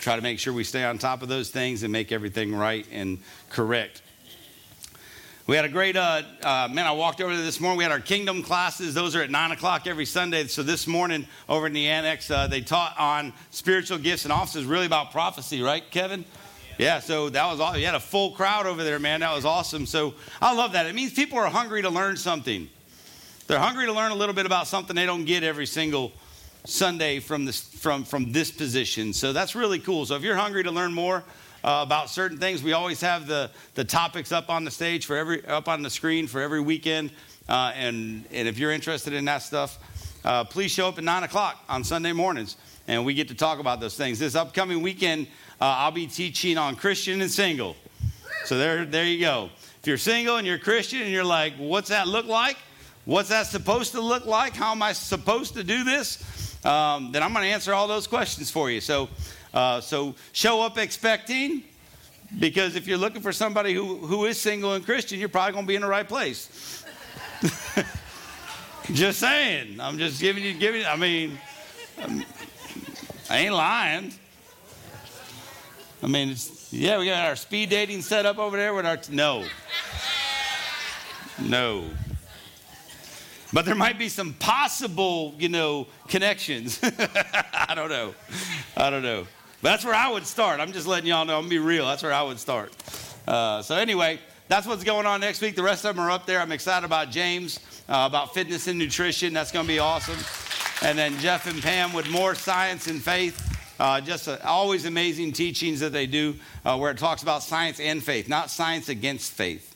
try to make sure we stay on top of those things and make everything right and correct. We had a great, uh, uh, man, I walked over there this morning. We had our kingdom classes. Those are at 9 o'clock every Sunday. So this morning over in the annex, uh, they taught on spiritual gifts and offices, really about prophecy, right, Kevin? Yeah, so that was all. You had a full crowd over there, man. That was awesome. So I love that. It means people are hungry to learn something. They're hungry to learn a little bit about something they don't get every single Sunday from this, from, from this position. So that's really cool. So if you're hungry to learn more, uh, about certain things. We always have the, the topics up on the stage for every, up on the screen for every weekend. Uh, and, and if you're interested in that stuff, uh, please show up at 9 o'clock on Sunday mornings and we get to talk about those things. This upcoming weekend, uh, I'll be teaching on Christian and single. So there, there you go. If you're single and you're Christian and you're like, what's that look like? What's that supposed to look like? How am I supposed to do this? Um, then I'm going to answer all those questions for you. So uh, so show up expecting, because if you're looking for somebody who, who is single and Christian, you're probably going to be in the right place. just saying. I'm just giving you, giving. I mean, um, I ain't lying. I mean, yeah, we got our speed dating set up over there with our. T- no. No. But there might be some possible, you know, connections. I don't know. I don't know. But that's where I would start. I'm just letting y'all know. I'm be real. That's where I would start. Uh, so anyway, that's what's going on next week. The rest of them are up there. I'm excited about James, uh, about fitness and nutrition. That's gonna be awesome. And then Jeff and Pam with more science and faith. Uh, just uh, always amazing teachings that they do uh, where it talks about science and faith, not science against faith.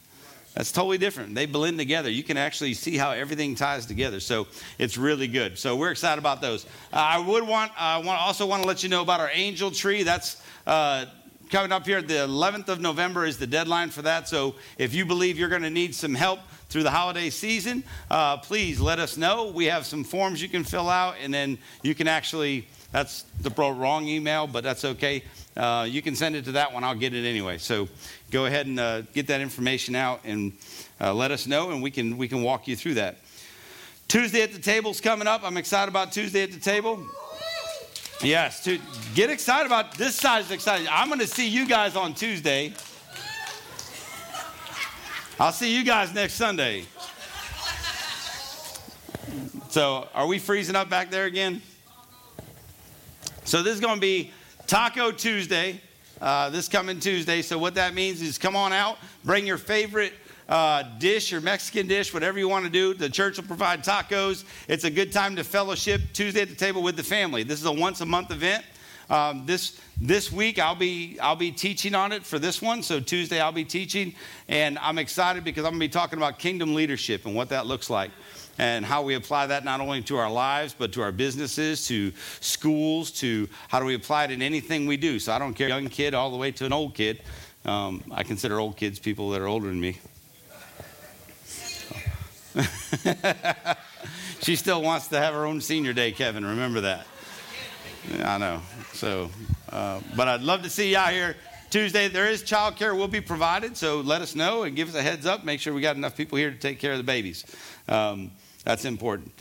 That's totally different. They blend together. You can actually see how everything ties together. So it's really good. So we're excited about those. Uh, I would want, I want, also want to let you know about our angel tree. That's uh, coming up here. The 11th of November is the deadline for that. So if you believe you're going to need some help through the holiday season, uh, please let us know. We have some forms you can fill out, and then you can actually, that's the wrong email, but that's okay. Uh, you can send it to that one. I'll get it anyway. So go ahead and uh, get that information out and uh, let us know, and we can, we can walk you through that. Tuesday at the table's coming up. I'm excited about Tuesday at the table. Yes, to, get excited about this side is excited. I'm going to see you guys on Tuesday. I'll see you guys next Sunday. So, are we freezing up back there again? So, this is going to be Taco Tuesday uh, this coming Tuesday. So, what that means is come on out, bring your favorite uh, dish or Mexican dish, whatever you want to do. The church will provide tacos. It's a good time to fellowship Tuesday at the table with the family. This is a once a month event. Um, this this week I'll be I'll be teaching on it for this one. So Tuesday I'll be teaching, and I'm excited because I'm going to be talking about kingdom leadership and what that looks like and how we apply that not only to our lives, but to our businesses, to schools, to how do we apply it in anything we do. So I don't care, young kid all the way to an old kid. Um, I consider old kids people that are older than me. she still wants to have her own senior day, Kevin. Remember that. I know. So, uh, but I'd love to see you out here Tuesday. There is child care will be provided, so let us know and give us a heads up. Make sure we got enough people here to take care of the babies. Um, that's important.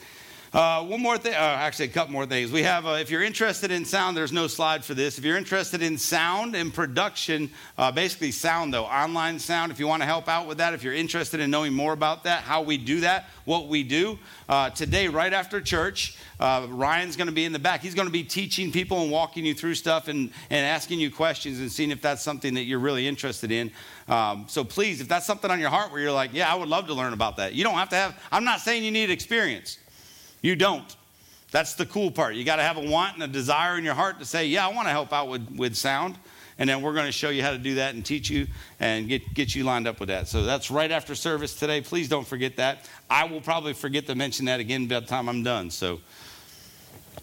Uh, one more thing, uh, actually, a couple more things. We have, uh, if you're interested in sound, there's no slide for this. If you're interested in sound and production, uh, basically sound though, online sound, if you want to help out with that, if you're interested in knowing more about that, how we do that, what we do, uh, today, right after church, uh, Ryan's going to be in the back. He's going to be teaching people and walking you through stuff and, and asking you questions and seeing if that's something that you're really interested in. Um, so please, if that's something on your heart where you're like, yeah, I would love to learn about that, you don't have to have, I'm not saying you need experience. You don't. That's the cool part. You got to have a want and a desire in your heart to say, yeah, I want to help out with, with sound. And then we're going to show you how to do that and teach you and get, get you lined up with that. So that's right after service today. Please don't forget that. I will probably forget to mention that again by the time I'm done. So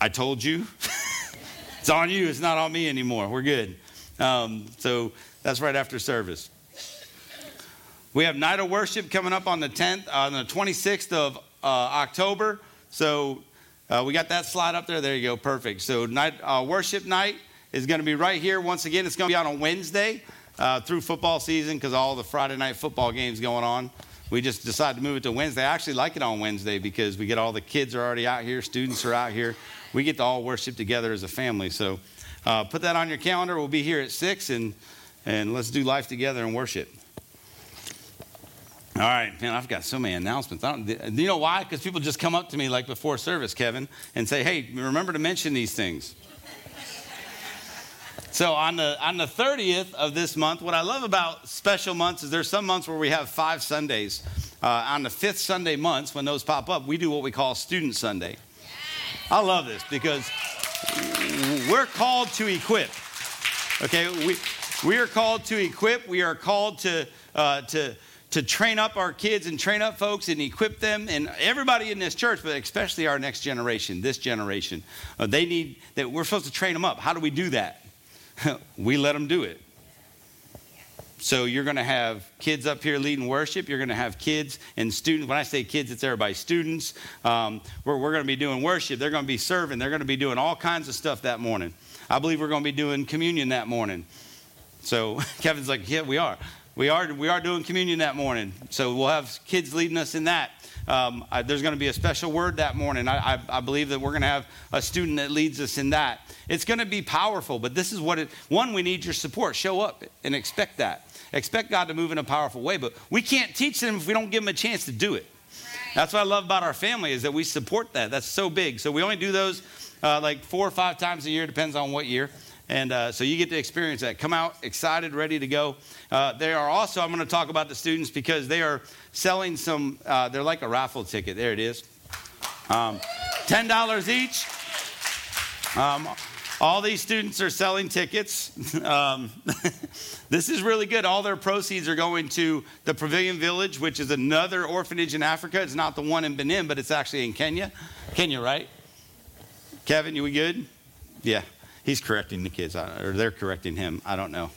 I told you. it's on you. It's not on me anymore. We're good. Um, so that's right after service. We have night of worship coming up on the 10th, on the 26th of uh, October. So uh, we got that slide up there. There you go. Perfect. So night uh, worship night is going to be right here. Once again, it's going to be on a Wednesday uh, through football season because all the Friday night football games going on. We just decided to move it to Wednesday. I actually like it on Wednesday because we get all the kids are already out here, students are out here. We get to all worship together as a family. So uh, put that on your calendar. We'll be here at 6, and, and let's do life together and worship. All right, man, I've got so many announcements. you know why? Because people just come up to me like before service, Kevin, and say, hey, remember to mention these things. So on the on the 30th of this month, what I love about special months is there's some months where we have five Sundays. Uh, on the fifth Sunday months, when those pop up, we do what we call Student Sunday. I love this because we're called to equip. Okay, we we are called to equip. We are called to uh, to to train up our kids and train up folks and equip them and everybody in this church, but especially our next generation, this generation. Uh, they need that we're supposed to train them up. How do we do that? we let them do it. So you're going to have kids up here leading worship. You're going to have kids and students. When I say kids, it's everybody. Students. Um, we're, we're going to be doing worship. They're going to be serving. They're going to be doing all kinds of stuff that morning. I believe we're going to be doing communion that morning. So Kevin's like, yeah, we are. We are, we are doing communion that morning. So we'll have kids leading us in that. Um, I, there's going to be a special word that morning. I, I, I believe that we're going to have a student that leads us in that. It's going to be powerful, but this is what it, one, we need your support. Show up and expect that. Expect God to move in a powerful way, but we can't teach them if we don't give them a chance to do it. That's what I love about our family is that we support that. That's so big. So we only do those uh, like four or five times a year, depends on what year. And uh, so you get to experience that. Come out excited, ready to go. Uh, they are also, I'm going to talk about the students because they are selling some, uh, they're like a raffle ticket. There it is. Um, $10 each. Um, all these students are selling tickets. Um, this is really good. All their proceeds are going to the Pavilion Village, which is another orphanage in Africa. It's not the one in Benin, but it's actually in Kenya. Kenya, right? Kevin, you we good? Yeah. He's correcting the kids, or they're correcting him. I don't know.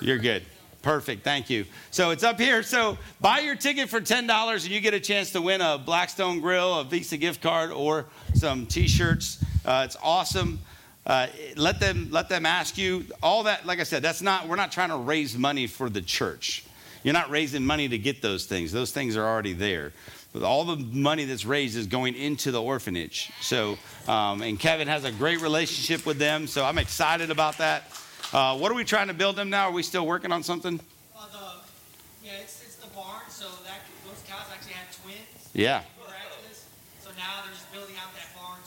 You're good. Perfect. Thank you. So it's up here. So buy your ticket for $10 and you get a chance to win a Blackstone Grill, a Visa gift card, or some t shirts. Uh, it's awesome. Uh, let them let them ask you all that like i said that's not we're not trying to raise money for the church you're not raising money to get those things those things are already there all the money that's raised is going into the orphanage. So, um, and Kevin has a great relationship with them. So I'm excited about that. Uh, what are we trying to build them now? Are we still working on something? Well, the, yeah, it's, it's the barn. So that those cows actually had twins. Yeah. So now they're just building out that barn.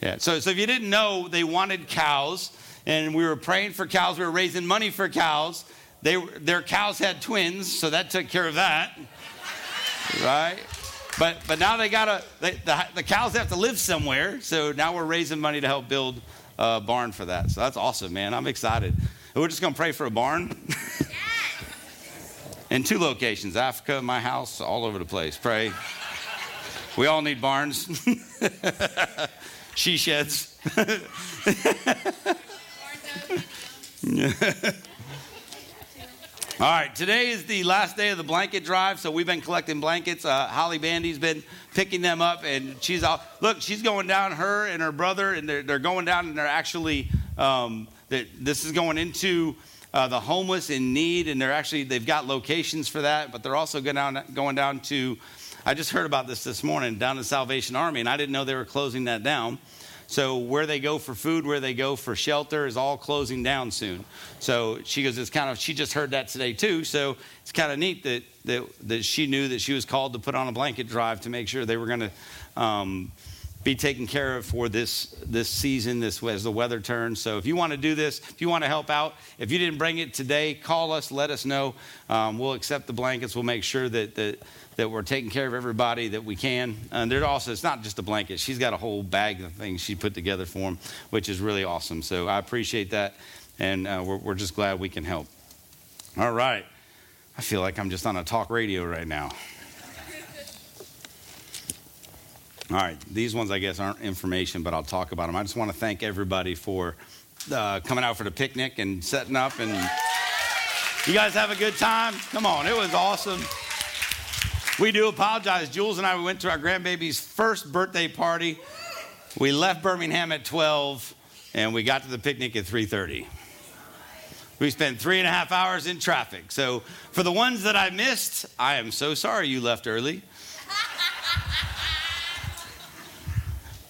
Yeah. So, so if you didn't know, they wanted cows, and we were praying for cows. We were raising money for cows. They, their cows had twins, so that took care of that. right? But but now they gotta they, the, the cows have to live somewhere. So now we're raising money to help build a barn for that. So that's awesome, man. I'm excited. we're just gonna pray for a barn. In two locations, Africa, my house, all over the place. Pray. We all need barns. she sheds. All right, today is the last day of the blanket drive, so we've been collecting blankets. Uh, Holly Bandy's been picking them up, and she's out. Look, she's going down. Her and her brother, and they're, they're going down, and they're actually. Um, this is going into uh, the homeless in need, and they're actually they've got locations for that, but they're also going down going down to. I just heard about this this morning down to Salvation Army, and I didn't know they were closing that down. So where they go for food, where they go for shelter is all closing down soon. So she goes, it's kind of, she just heard that today too. So it's kind of neat that, that, that she knew that she was called to put on a blanket drive to make sure they were going to um, be taken care of for this, this season, this as the weather turns. So if you want to do this, if you want to help out, if you didn't bring it today, call us, let us know. Um, we'll accept the blankets. We'll make sure that, that that we're taking care of everybody that we can. And there also, it's not just a blanket. She's got a whole bag of things she put together for them, which is really awesome. So I appreciate that, and uh, we're, we're just glad we can help. All right. I feel like I'm just on a talk radio right now. All right, these ones I guess aren't information, but I'll talk about them. I just want to thank everybody for uh, coming out for the picnic and setting up, and you guys have a good time. Come on, it was awesome. We do apologize. Jules and I we went to our grandbaby's first birthday party. We left Birmingham at 12 and we got to the picnic at 3:30. We spent three and a half hours in traffic. So for the ones that I missed, I am so sorry you left early.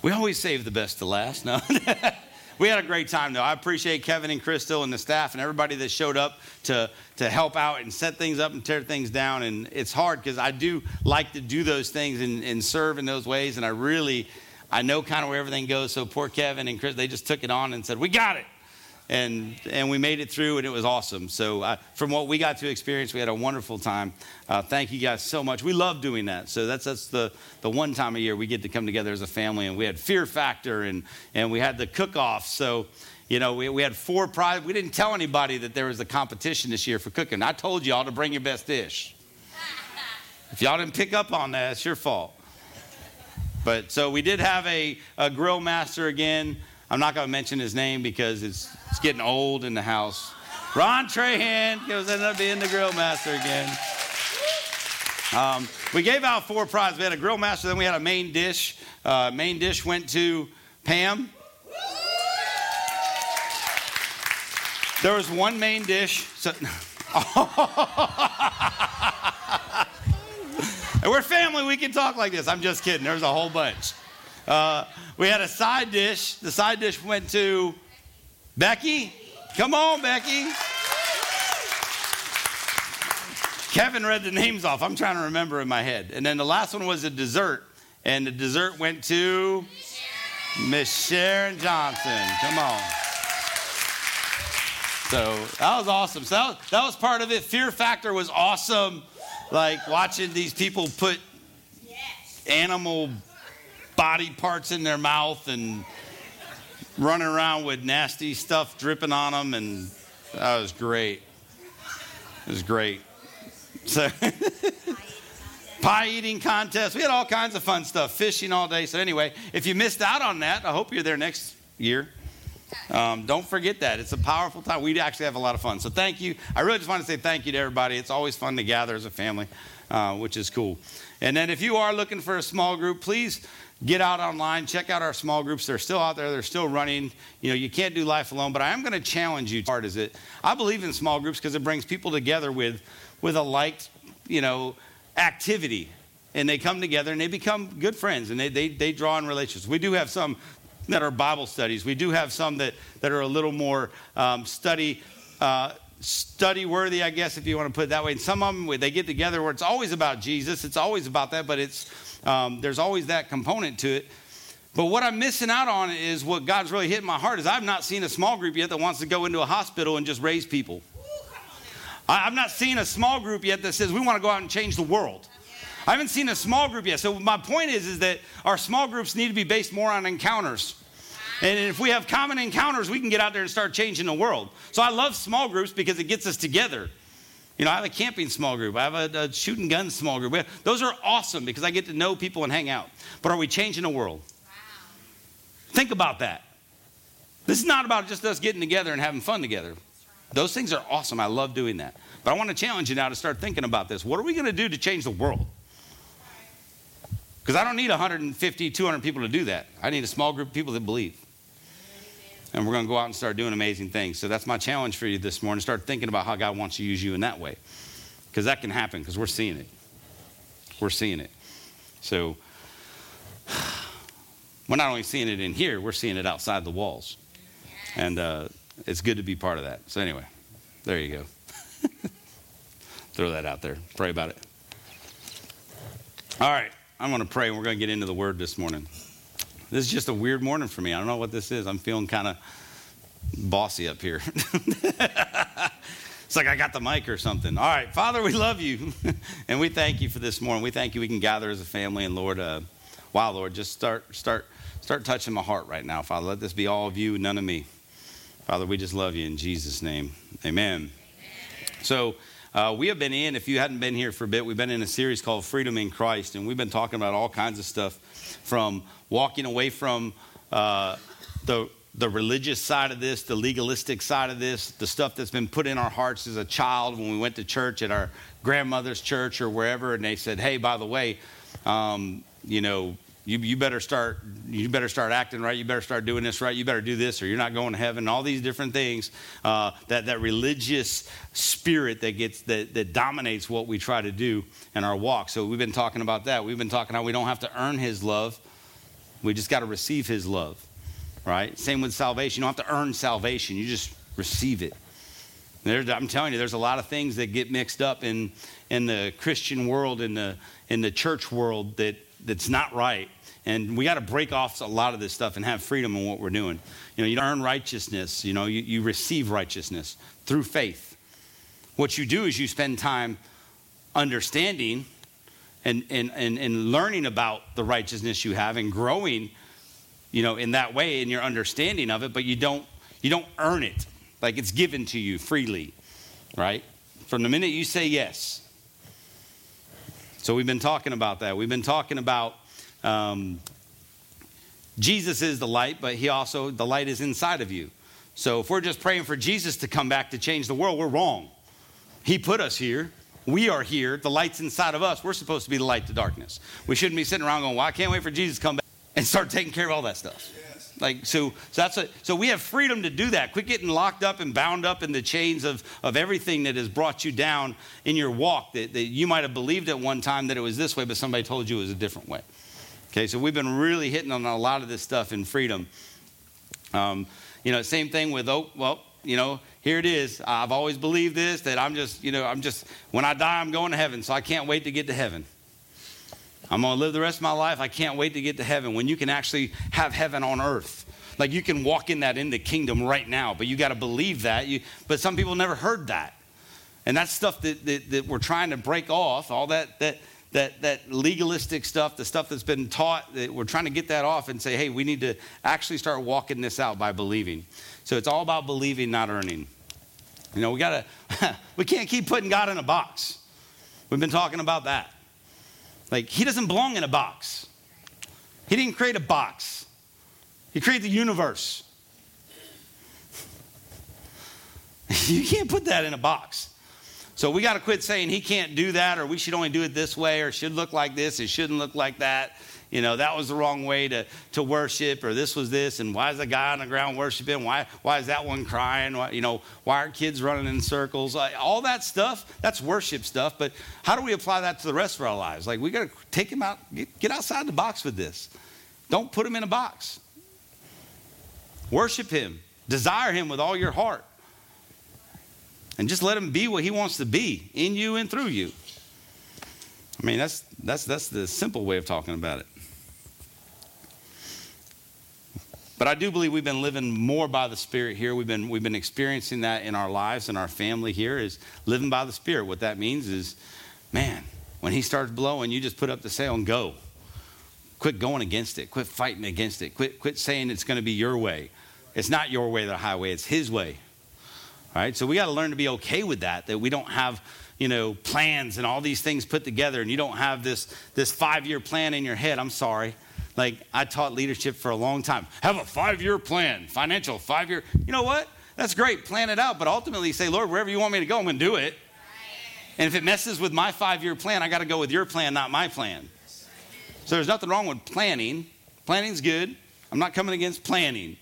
we always save the best to last. No. we had a great time though. I appreciate Kevin and Crystal and the staff and everybody that showed up to to help out and set things up and tear things down. And it's hard because I do like to do those things and, and serve in those ways. And I really, I know kind of where everything goes. So poor Kevin and Chris, they just took it on and said, "We got it." And and we made it through and it was awesome. So uh, from what we got to experience we had a wonderful time. Uh, thank you guys so much. We love doing that. So that's that's the the one time a year we get to come together as a family and we had fear factor and and we had the cook off so you know we, we had four prizes we didn't tell anybody that there was a competition this year for cooking. I told y'all to bring your best dish. If y'all didn't pick up on that it's your fault. But so we did have a, a grill master again I'm not going to mention his name because it's, it's getting old in the house. Ron Trahan goes ended up being the grill master again. Um, we gave out four prizes. We had a grill master, then we had a main dish. Uh, main dish went to Pam. There was one main dish. So, and we're family. We can talk like this. I'm just kidding. There's a whole bunch. Uh, we had a side dish. The side dish went to Becky. Come on, Becky. Kevin read the names off. I'm trying to remember in my head. And then the last one was a dessert. And the dessert went to Miss Sharon Johnson. Come on. So that was awesome. So that was, that was part of it. Fear Factor was awesome. Like watching these people put animal body parts in their mouth and running around with nasty stuff dripping on them, and that was great. It was great. So, pie eating contest. We had all kinds of fun stuff, fishing all day. So, anyway, if you missed out on that, I hope you're there next year. Um, don't forget that. It's a powerful time. We actually have a lot of fun. So, thank you. I really just want to say thank you to everybody. It's always fun to gather as a family, uh, which is cool. And then, if you are looking for a small group, please get out online, check out our small groups. They're still out there, they're still running. You know, you can't do life alone, but I am going to challenge you. Hard is it? I believe in small groups because it brings people together with, with a like, you know, activity. And they come together and they become good friends and they, they, they draw in relationships. We do have some that are Bible studies. We do have some that, that are a little more um, study. Uh, study worthy, I guess, if you want to put it that way. And some of them, they get together where it's always about Jesus. It's always about that, but it's um, there's always that component to it. But what I'm missing out on is what God's really hit my heart is I've not seen a small group yet that wants to go into a hospital and just raise people. I've not seen a small group yet that says we want to go out and change the world. I haven't seen a small group yet. So my point is, is that our small groups need to be based more on encounters. And if we have common encounters, we can get out there and start changing the world. So I love small groups because it gets us together. You know, I have a camping small group. I have a, a shooting gun small group. Have, those are awesome because I get to know people and hang out. But are we changing the world? Wow. Think about that. This is not about just us getting together and having fun together. Those things are awesome. I love doing that. But I want to challenge you now to start thinking about this. What are we going to do to change the world? Because I don't need 150, 200 people to do that. I need a small group of people that believe and we're going to go out and start doing amazing things. So that's my challenge for you this morning. Start thinking about how God wants to use you in that way. Because that can happen because we're seeing it. We're seeing it. So we're not only seeing it in here, we're seeing it outside the walls. And uh, it's good to be part of that. So, anyway, there you go. Throw that out there. Pray about it. All right, I'm going to pray and we're going to get into the word this morning. This is just a weird morning for me. I don't know what this is. I'm feeling kind of bossy up here. it's like I got the mic or something. All right, Father, we love you. and we thank you for this morning. We thank you we can gather as a family. And Lord, uh, wow, Lord, just start, start, start touching my heart right now, Father. Let this be all of you, none of me. Father, we just love you in Jesus' name. Amen. Amen. So, uh, we have been in, if you hadn't been here for a bit, we've been in a series called Freedom in Christ, and we've been talking about all kinds of stuff from walking away from uh, the the religious side of this, the legalistic side of this, the stuff that's been put in our hearts as a child when we went to church at our grandmother's church or wherever, and they said, "Hey, by the way, um, you know, you, you better start you better start acting right. You better start doing this right. You better do this, or you're not going to heaven." All these different things uh, that that religious spirit that gets that that dominates what we try to do in our walk. So we've been talking about that. We've been talking how we don't have to earn His love we just got to receive his love. right? Same with salvation. You don't have to earn salvation, you just receive it. I'm telling you, there's a lot of things that get mixed up in, in the Christian world, in the, in the church world, that, that's not right. And we got to break off a lot of this stuff and have freedom in what we're doing. You know, you earn righteousness, you know, you, you receive righteousness through faith. What you do is you spend time understanding and, and, and, and learning about the righteousness you have and growing, you know, in that way in your understanding of it, but you don't, you don't earn it. Like it's given to you freely, right? From the minute you say yes. So we've been talking about that. We've been talking about um, Jesus is the light, but he also, the light is inside of you. So if we're just praying for Jesus to come back to change the world, we're wrong. He put us here. We are here. The light's inside of us. We're supposed to be the light to darkness. We shouldn't be sitting around going, well, I can't wait for Jesus to come back and start taking care of all that stuff. Yes. Like, so, so that's a, so we have freedom to do that. Quit getting locked up and bound up in the chains of, of everything that has brought you down in your walk that, that you might have believed at one time that it was this way, but somebody told you it was a different way. Okay, so we've been really hitting on a lot of this stuff in freedom. Um, you know, same thing with, oh, well, you know, here it is. I've always believed this, that I'm just, you know, I'm just, when I die, I'm going to heaven, so I can't wait to get to heaven. I'm going to live the rest of my life. I can't wait to get to heaven when you can actually have heaven on earth. Like you can walk in that in the kingdom right now, but you got to believe that. You, but some people never heard that. And that's stuff that, that, that we're trying to break off, all that, that, that, that legalistic stuff, the stuff that's been taught, that we're trying to get that off and say, hey, we need to actually start walking this out by believing. So it's all about believing, not earning. You know, we gotta, we can't keep putting God in a box. We've been talking about that. Like, He doesn't belong in a box. He didn't create a box, He created the universe. you can't put that in a box. So we got to quit saying he can't do that, or we should only do it this way, or should look like this, it shouldn't look like that. You know, that was the wrong way to, to worship, or this was this, and why is the guy on the ground worshiping? Why, why is that one crying? Why, you know, why are kids running in circles? all that stuff, that's worship stuff, but how do we apply that to the rest of our lives? Like, we got to take him out, get, get outside the box with this. Don't put him in a box. Worship him, desire him with all your heart and just let him be what he wants to be in you and through you. I mean, that's, that's, that's the simple way of talking about it. But I do believe we've been living more by the Spirit here. We've been, we've been experiencing that in our lives and our family here is living by the Spirit. What that means is, man, when he starts blowing, you just put up the sail and go. Quit going against it. Quit fighting against it. Quit, quit saying it's going to be your way. It's not your way, the highway. It's his way. All right? So we got to learn to be okay with that, that we don't have, you know, plans and all these things put together and you don't have this, this five-year plan in your head. I'm sorry. Like I taught leadership for a long time. Have a five-year plan, financial five-year. You know what? That's great. Plan it out, but ultimately say, Lord, wherever you want me to go, I'm going to do it. And if it messes with my five-year plan, I got to go with your plan, not my plan. So there's nothing wrong with planning. Planning's good. I'm not coming against planning.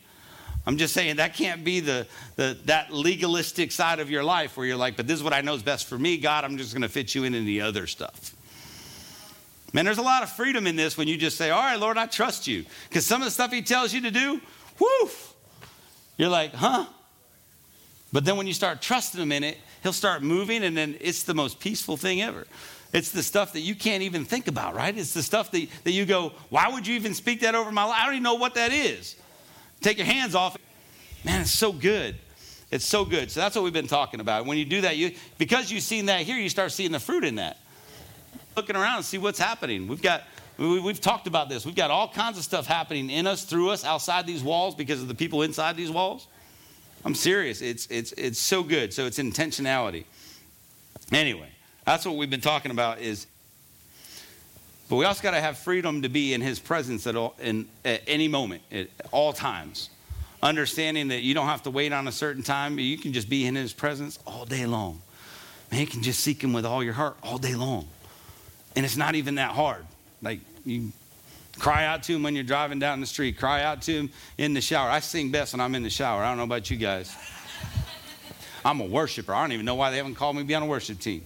I'm just saying that can't be the, the that legalistic side of your life where you're like, but this is what I know is best for me, God. I'm just going to fit you in in the other stuff. Man, there's a lot of freedom in this when you just say, all right, Lord, I trust you. Because some of the stuff He tells you to do, woof, you're like, huh? But then when you start trusting Him in it, He'll start moving, and then it's the most peaceful thing ever. It's the stuff that you can't even think about, right? It's the stuff that, that you go, why would you even speak that over my life? I don't even know what that is. Take your hands off. Man, it's so good. It's so good. So that's what we've been talking about. When you do that, you because you've seen that here, you start seeing the fruit in that. Looking around and see what's happening. We've got we've talked about this. We've got all kinds of stuff happening in us, through us, outside these walls because of the people inside these walls. I'm serious. It's it's it's so good. So it's intentionality. Anyway, that's what we've been talking about is but we also got to have freedom to be in his presence at, all, in, at any moment, at all times. Understanding that you don't have to wait on a certain time, you can just be in his presence all day long. Man, you can just seek him with all your heart all day long. And it's not even that hard. Like you cry out to him when you're driving down the street, cry out to him in the shower. I sing best when I'm in the shower. I don't know about you guys. I'm a worshiper. I don't even know why they haven't called me to be on a worship team.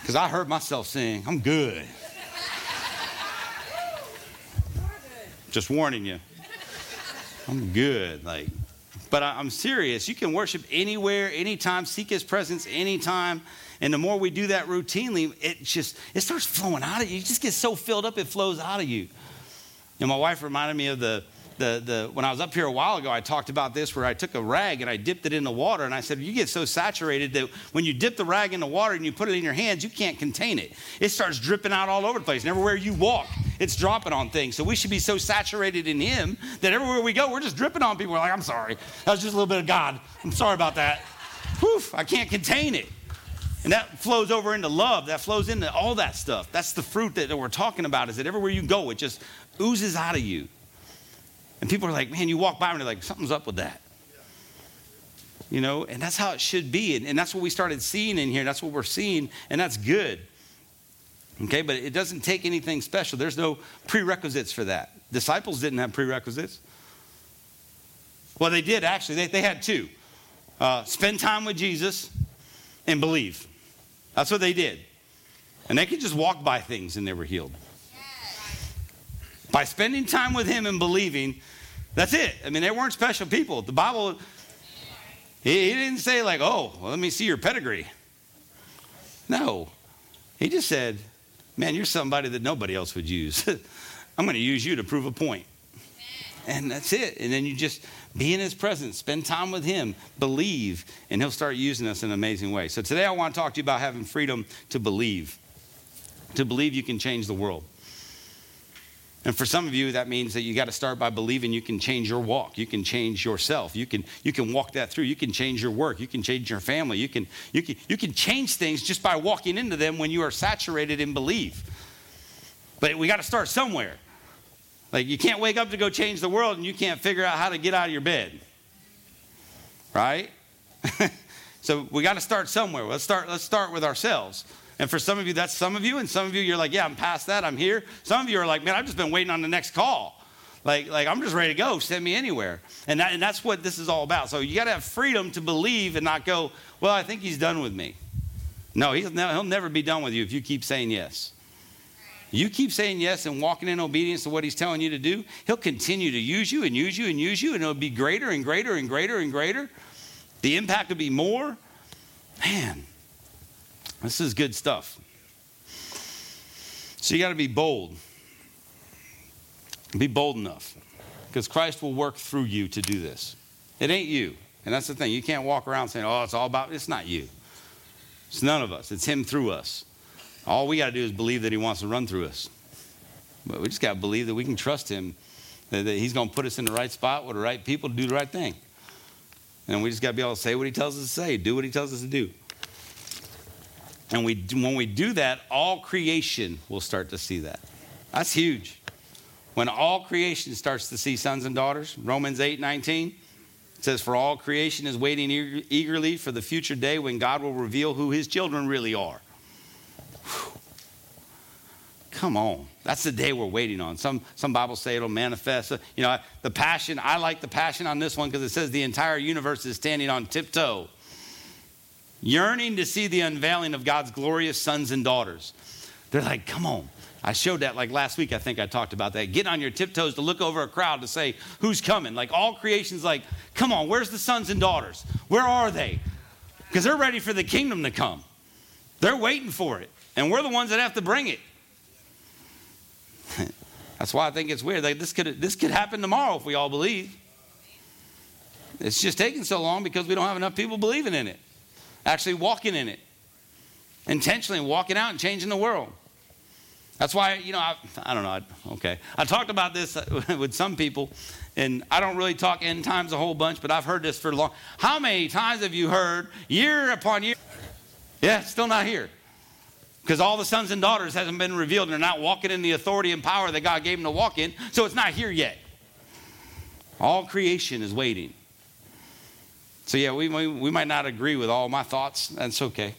Because I heard myself sing. I'm good. Just warning you. I'm good. Like, but I, I'm serious. You can worship anywhere, anytime, seek his presence anytime. And the more we do that routinely, it just it starts flowing out of you. You just get so filled up, it flows out of you. And my wife reminded me of the the, the, when I was up here a while ago, I talked about this where I took a rag and I dipped it in the water. And I said, You get so saturated that when you dip the rag in the water and you put it in your hands, you can't contain it. It starts dripping out all over the place. And everywhere you walk, it's dropping on things. So we should be so saturated in Him that everywhere we go, we're just dripping on people. We're like, I'm sorry. That was just a little bit of God. I'm sorry about that. Whew, I can't contain it. And that flows over into love. That flows into all that stuff. That's the fruit that we're talking about is that everywhere you go, it just oozes out of you. And people are like, man, you walk by and they're like, something's up with that. You know, and that's how it should be. And, and that's what we started seeing in here. That's what we're seeing, and that's good. Okay, but it doesn't take anything special. There's no prerequisites for that. Disciples didn't have prerequisites. Well, they did actually. They, they had two uh, spend time with Jesus and believe. That's what they did. And they could just walk by things and they were healed. By spending time with Him and believing, that's it. I mean, they weren't special people. The Bible, he, he didn't say, like, oh, well, let me see your pedigree. No. He just said, man, you're somebody that nobody else would use. I'm going to use you to prove a point. And that's it. And then you just be in his presence, spend time with him, believe, and he'll start using us in an amazing way. So today I want to talk to you about having freedom to believe, to believe you can change the world. And for some of you, that means that you got to start by believing you can change your walk. You can change yourself. You can, you can walk that through. You can change your work. You can change your family. You can, you, can, you can change things just by walking into them when you are saturated in belief. But we got to start somewhere. Like you can't wake up to go change the world and you can't figure out how to get out of your bed. Right? so we got to start somewhere. Let's start, let's start with ourselves. And for some of you, that's some of you. And some of you, you're like, yeah, I'm past that. I'm here. Some of you are like, man, I've just been waiting on the next call. Like, like I'm just ready to go. Send me anywhere. And, that, and that's what this is all about. So you got to have freedom to believe and not go, well, I think he's done with me. No, he'll never, he'll never be done with you if you keep saying yes. You keep saying yes and walking in obedience to what he's telling you to do, he'll continue to use you and use you and use you, and it'll be greater and greater and greater and greater. The impact will be more. Man, this is good stuff. So you got to be bold. Be bold enough because Christ will work through you to do this. It ain't you. And that's the thing. You can't walk around saying, oh, it's all about, it's not you. It's none of us. It's Him through us. All we got to do is believe that He wants to run through us. But we just got to believe that we can trust Him, that, He's going to put us in the right spot with the right people to do the right thing. And we just got to be able to say what He tells us to say, do what He tells us to do. And we, when we do that, all creation will start to see that. That's huge. When all creation starts to see sons and daughters, Romans 8 19 says, For all creation is waiting eagerly for the future day when God will reveal who his children really are. Whew. Come on. That's the day we're waiting on. Some, some Bibles say it'll manifest. You know, the passion, I like the passion on this one because it says the entire universe is standing on tiptoe yearning to see the unveiling of God's glorious sons and daughters. They're like, come on. I showed that like last week, I think I talked about that. Get on your tiptoes to look over a crowd to say, who's coming? Like all creation's like, come on, where's the sons and daughters? Where are they? Because they're ready for the kingdom to come. They're waiting for it. And we're the ones that have to bring it. That's why I think it's weird. Like this could this could happen tomorrow if we all believe. It's just taking so long because we don't have enough people believing in it actually walking in it, intentionally walking out and changing the world. That's why, you know, I, I don't know. I, okay. I talked about this with some people, and I don't really talk end times a whole bunch, but I've heard this for a long. How many times have you heard year upon year? Yeah, still not here. Because all the sons and daughters hasn't been revealed, and they're not walking in the authority and power that God gave them to walk in, so it's not here yet. All creation is waiting. So, yeah, we, we, might not agree with all my thoughts. That's okay.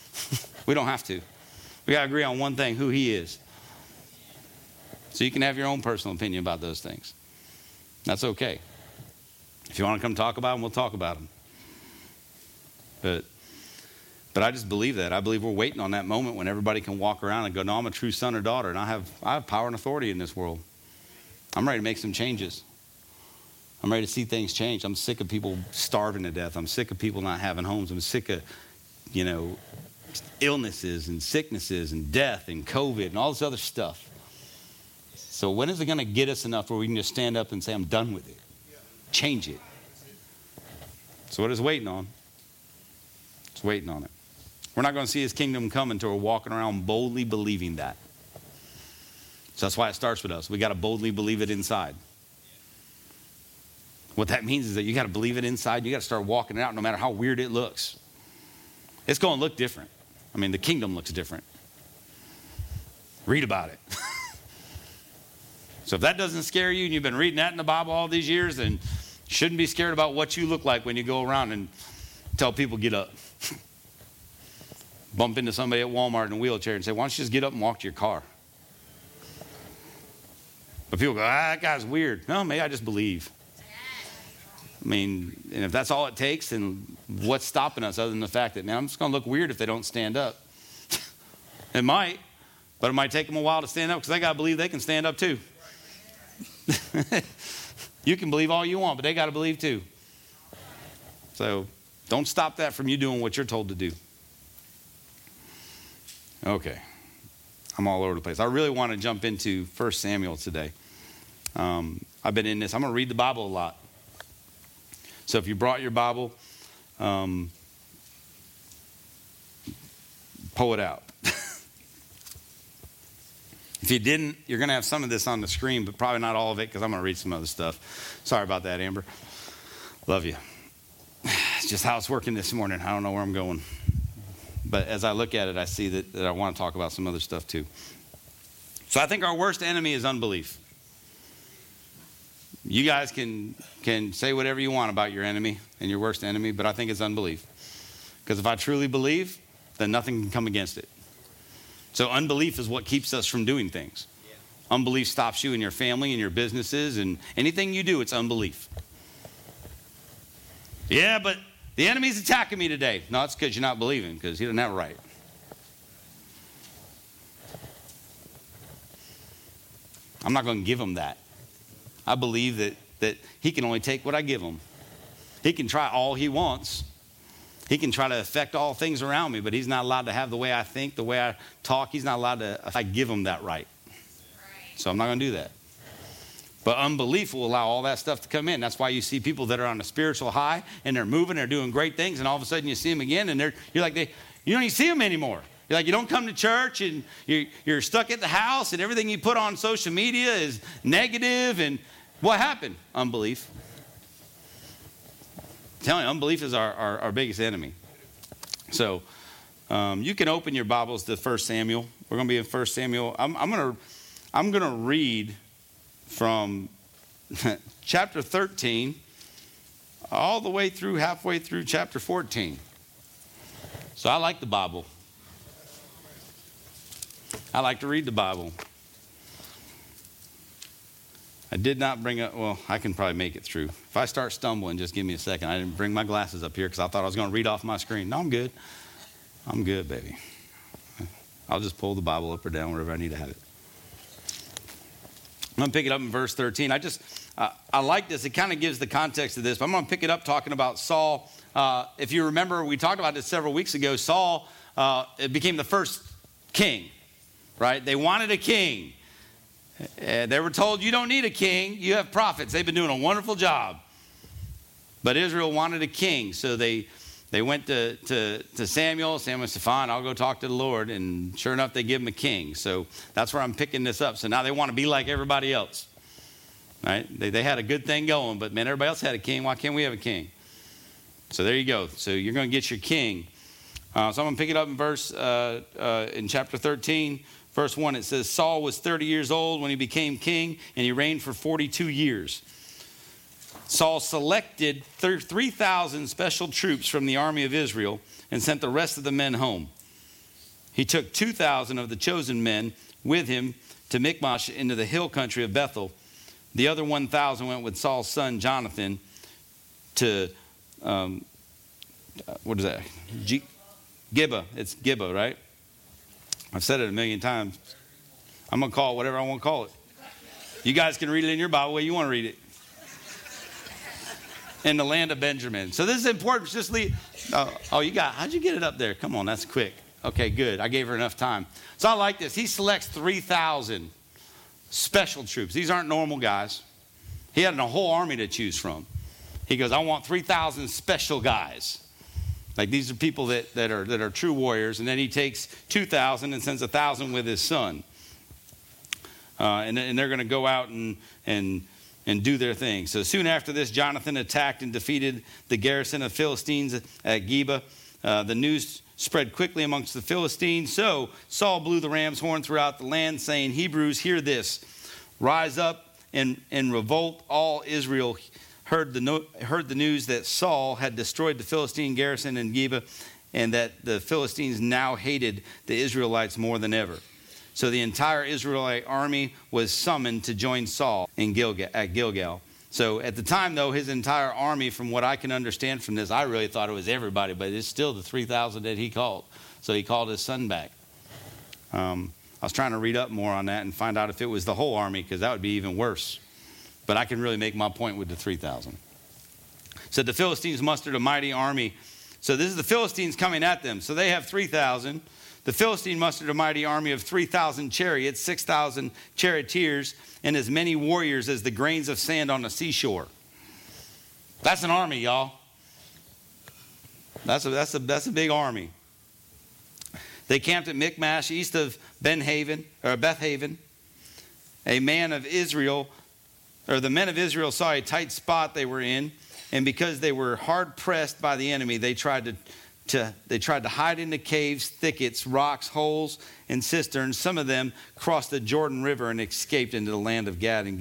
we don't have to. We got to agree on one thing who He is. So, you can have your own personal opinion about those things. That's okay. If you want to come talk about them, we'll talk about them. But, but I just believe that. I believe we're waiting on that moment when everybody can walk around and go, No, I'm a true son or daughter, and I have, I have power and authority in this world. I'm ready to make some changes. I'm ready to see things change. I'm sick of people starving to death. I'm sick of people not having homes. I'm sick of, you know, illnesses and sicknesses and death and COVID and all this other stuff. So when is it going to get us enough where we can just stand up and say, I'm done with it? Change it. So what is waiting on? It's waiting on it. We're not going to see his kingdom come until we're walking around boldly believing that. So that's why it starts with us. We got to boldly believe it inside. What that means is that you got to believe it inside. You got to start walking it out no matter how weird it looks. It's going to look different. I mean, the kingdom looks different. Read about it. so if that doesn't scare you and you've been reading that in the Bible all these years, then shouldn't be scared about what you look like when you go around and tell people get up. Bump into somebody at Walmart in a wheelchair and say, Why don't you just get up and walk to your car? But people go, ah, that guy's weird. No, maybe I just believe. I mean, and if that's all it takes, then what's stopping us other than the fact that, man, I'm just going to look weird if they don't stand up? it might, but it might take them a while to stand up because they got to believe they can stand up too. you can believe all you want, but they got to believe too. So don't stop that from you doing what you're told to do. Okay. I'm all over the place. I really want to jump into 1 Samuel today. Um, I've been in this. I'm going to read the Bible a lot. So if you brought your Bible, um, pull it out. if you didn't, you're going to have some of this on the screen, but probably not all of it because I'm going to read some other stuff. Sorry about that, Amber. Love you. It's just how it's working this morning. I don't know where I'm going. But as I look at it, I see that, that I want to talk about some other stuff too. So I think our worst enemy is unbelief. You guys can, can say whatever you want about your enemy and your worst enemy, but I think it's unbelief. Because if I truly believe, then nothing can come against it. So unbelief is what keeps us from doing things. Unbelief stops you in your family and your businesses and anything you do, it's unbelief. Yeah, but the enemy's attacking me today. No, it's because you're not believing, because he doesn't have a right. I'm not going to give him that. I believe that, that he can only take what I give him. He can try all he wants. He can try to affect all things around me, but he's not allowed to have the way I think, the way I talk. He's not allowed to, I give him that right. So I'm not going to do that. But unbelief will allow all that stuff to come in. That's why you see people that are on a spiritual high and they're moving, they're doing great things, and all of a sudden you see them again, and they're, you're like, they, you don't even see them anymore. You're like, you don't come to church and you're, you're stuck at the house, and everything you put on social media is negative, and what happened? Unbelief. I'm telling you, unbelief is our, our, our biggest enemy. So um, you can open your Bibles to 1 Samuel. We're going to be in 1 Samuel. I'm, I'm going to I'm going to read from chapter 13 all the way through halfway through chapter 14. So I like the Bible. I like to read the Bible. I did not bring up, well, I can probably make it through. If I start stumbling, just give me a second. I didn't bring my glasses up here because I thought I was going to read off my screen. No, I'm good. I'm good, baby. I'll just pull the Bible up or down wherever I need to have it. I'm going to pick it up in verse 13. I just, uh, I like this. It kind of gives the context of this, but I'm going to pick it up talking about Saul. Uh, if you remember, we talked about this several weeks ago. Saul uh, became the first king, right? They wanted a king. Uh, they were told, you don't need a king, you have prophets. They've been doing a wonderful job. But Israel wanted a king, so they, they went to, to, to Samuel. Samuel said, Fine, I'll go talk to the Lord. And sure enough, they give him a king. So that's where I'm picking this up. So now they want to be like everybody else. Right? They, they had a good thing going, but man, everybody else had a king. Why can't we have a king? So there you go. So you're going to get your king. Uh, so I'm going to pick it up in verse, uh, uh, in chapter 13. Verse 1, it says, Saul was 30 years old when he became king, and he reigned for 42 years. Saul selected 3,000 special troops from the army of Israel and sent the rest of the men home. He took 2,000 of the chosen men with him to Michmash into the hill country of Bethel. The other 1,000 went with Saul's son Jonathan to, um, what is that? G- Gibeah. It's Gibeah, right? I've said it a million times. I'm going to call it whatever I want to call it. You guys can read it in your Bible way you want to read it. in the land of Benjamin. So this is important. Just leave. Oh, oh, you got, how'd you get it up there? Come on, that's quick. Okay, good. I gave her enough time. So I like this. He selects 3,000 special troops. These aren't normal guys. He had a whole army to choose from. He goes, I want 3,000 special guys. Like these are people that, that, are, that are true warriors. And then he takes 2,000 and sends 1,000 with his son. Uh, and, and they're going to go out and, and, and do their thing. So soon after this, Jonathan attacked and defeated the garrison of Philistines at Geba. Uh, the news spread quickly amongst the Philistines. So Saul blew the ram's horn throughout the land, saying, Hebrews, hear this. Rise up and, and revolt. All Israel heard the, no, heard the news that Saul had destroyed the Philistine garrison in Geba and that the Philistines now hated the Israelites more than ever. So the entire Israelite army was summoned to join Saul in Gilgal, at Gilgal. So at the time, though, his entire army, from what I can understand from this, I really thought it was everybody, but it's still the 3,000 that he called. So he called his son back. Um, I was trying to read up more on that and find out if it was the whole army, because that would be even worse. But I can really make my point with the 3,000. So the Philistines mustered a mighty army. So this is the Philistines coming at them. So they have 3,000. The Philistine mustered a mighty army of 3,000 chariots, 6,000 charioteers, and as many warriors as the grains of sand on the seashore. That's an army, y'all. That's a, that's a, that's a big army. They camped at Michmash, east of Ben Haven, or Beth Haven. A man of Israel, or the men of Israel saw a tight spot they were in, and because they were hard pressed by the enemy, they tried to to, they tried to hide in the caves, thickets, rocks, holes, and cisterns. Some of them crossed the Jordan River and escaped into the land of Gad and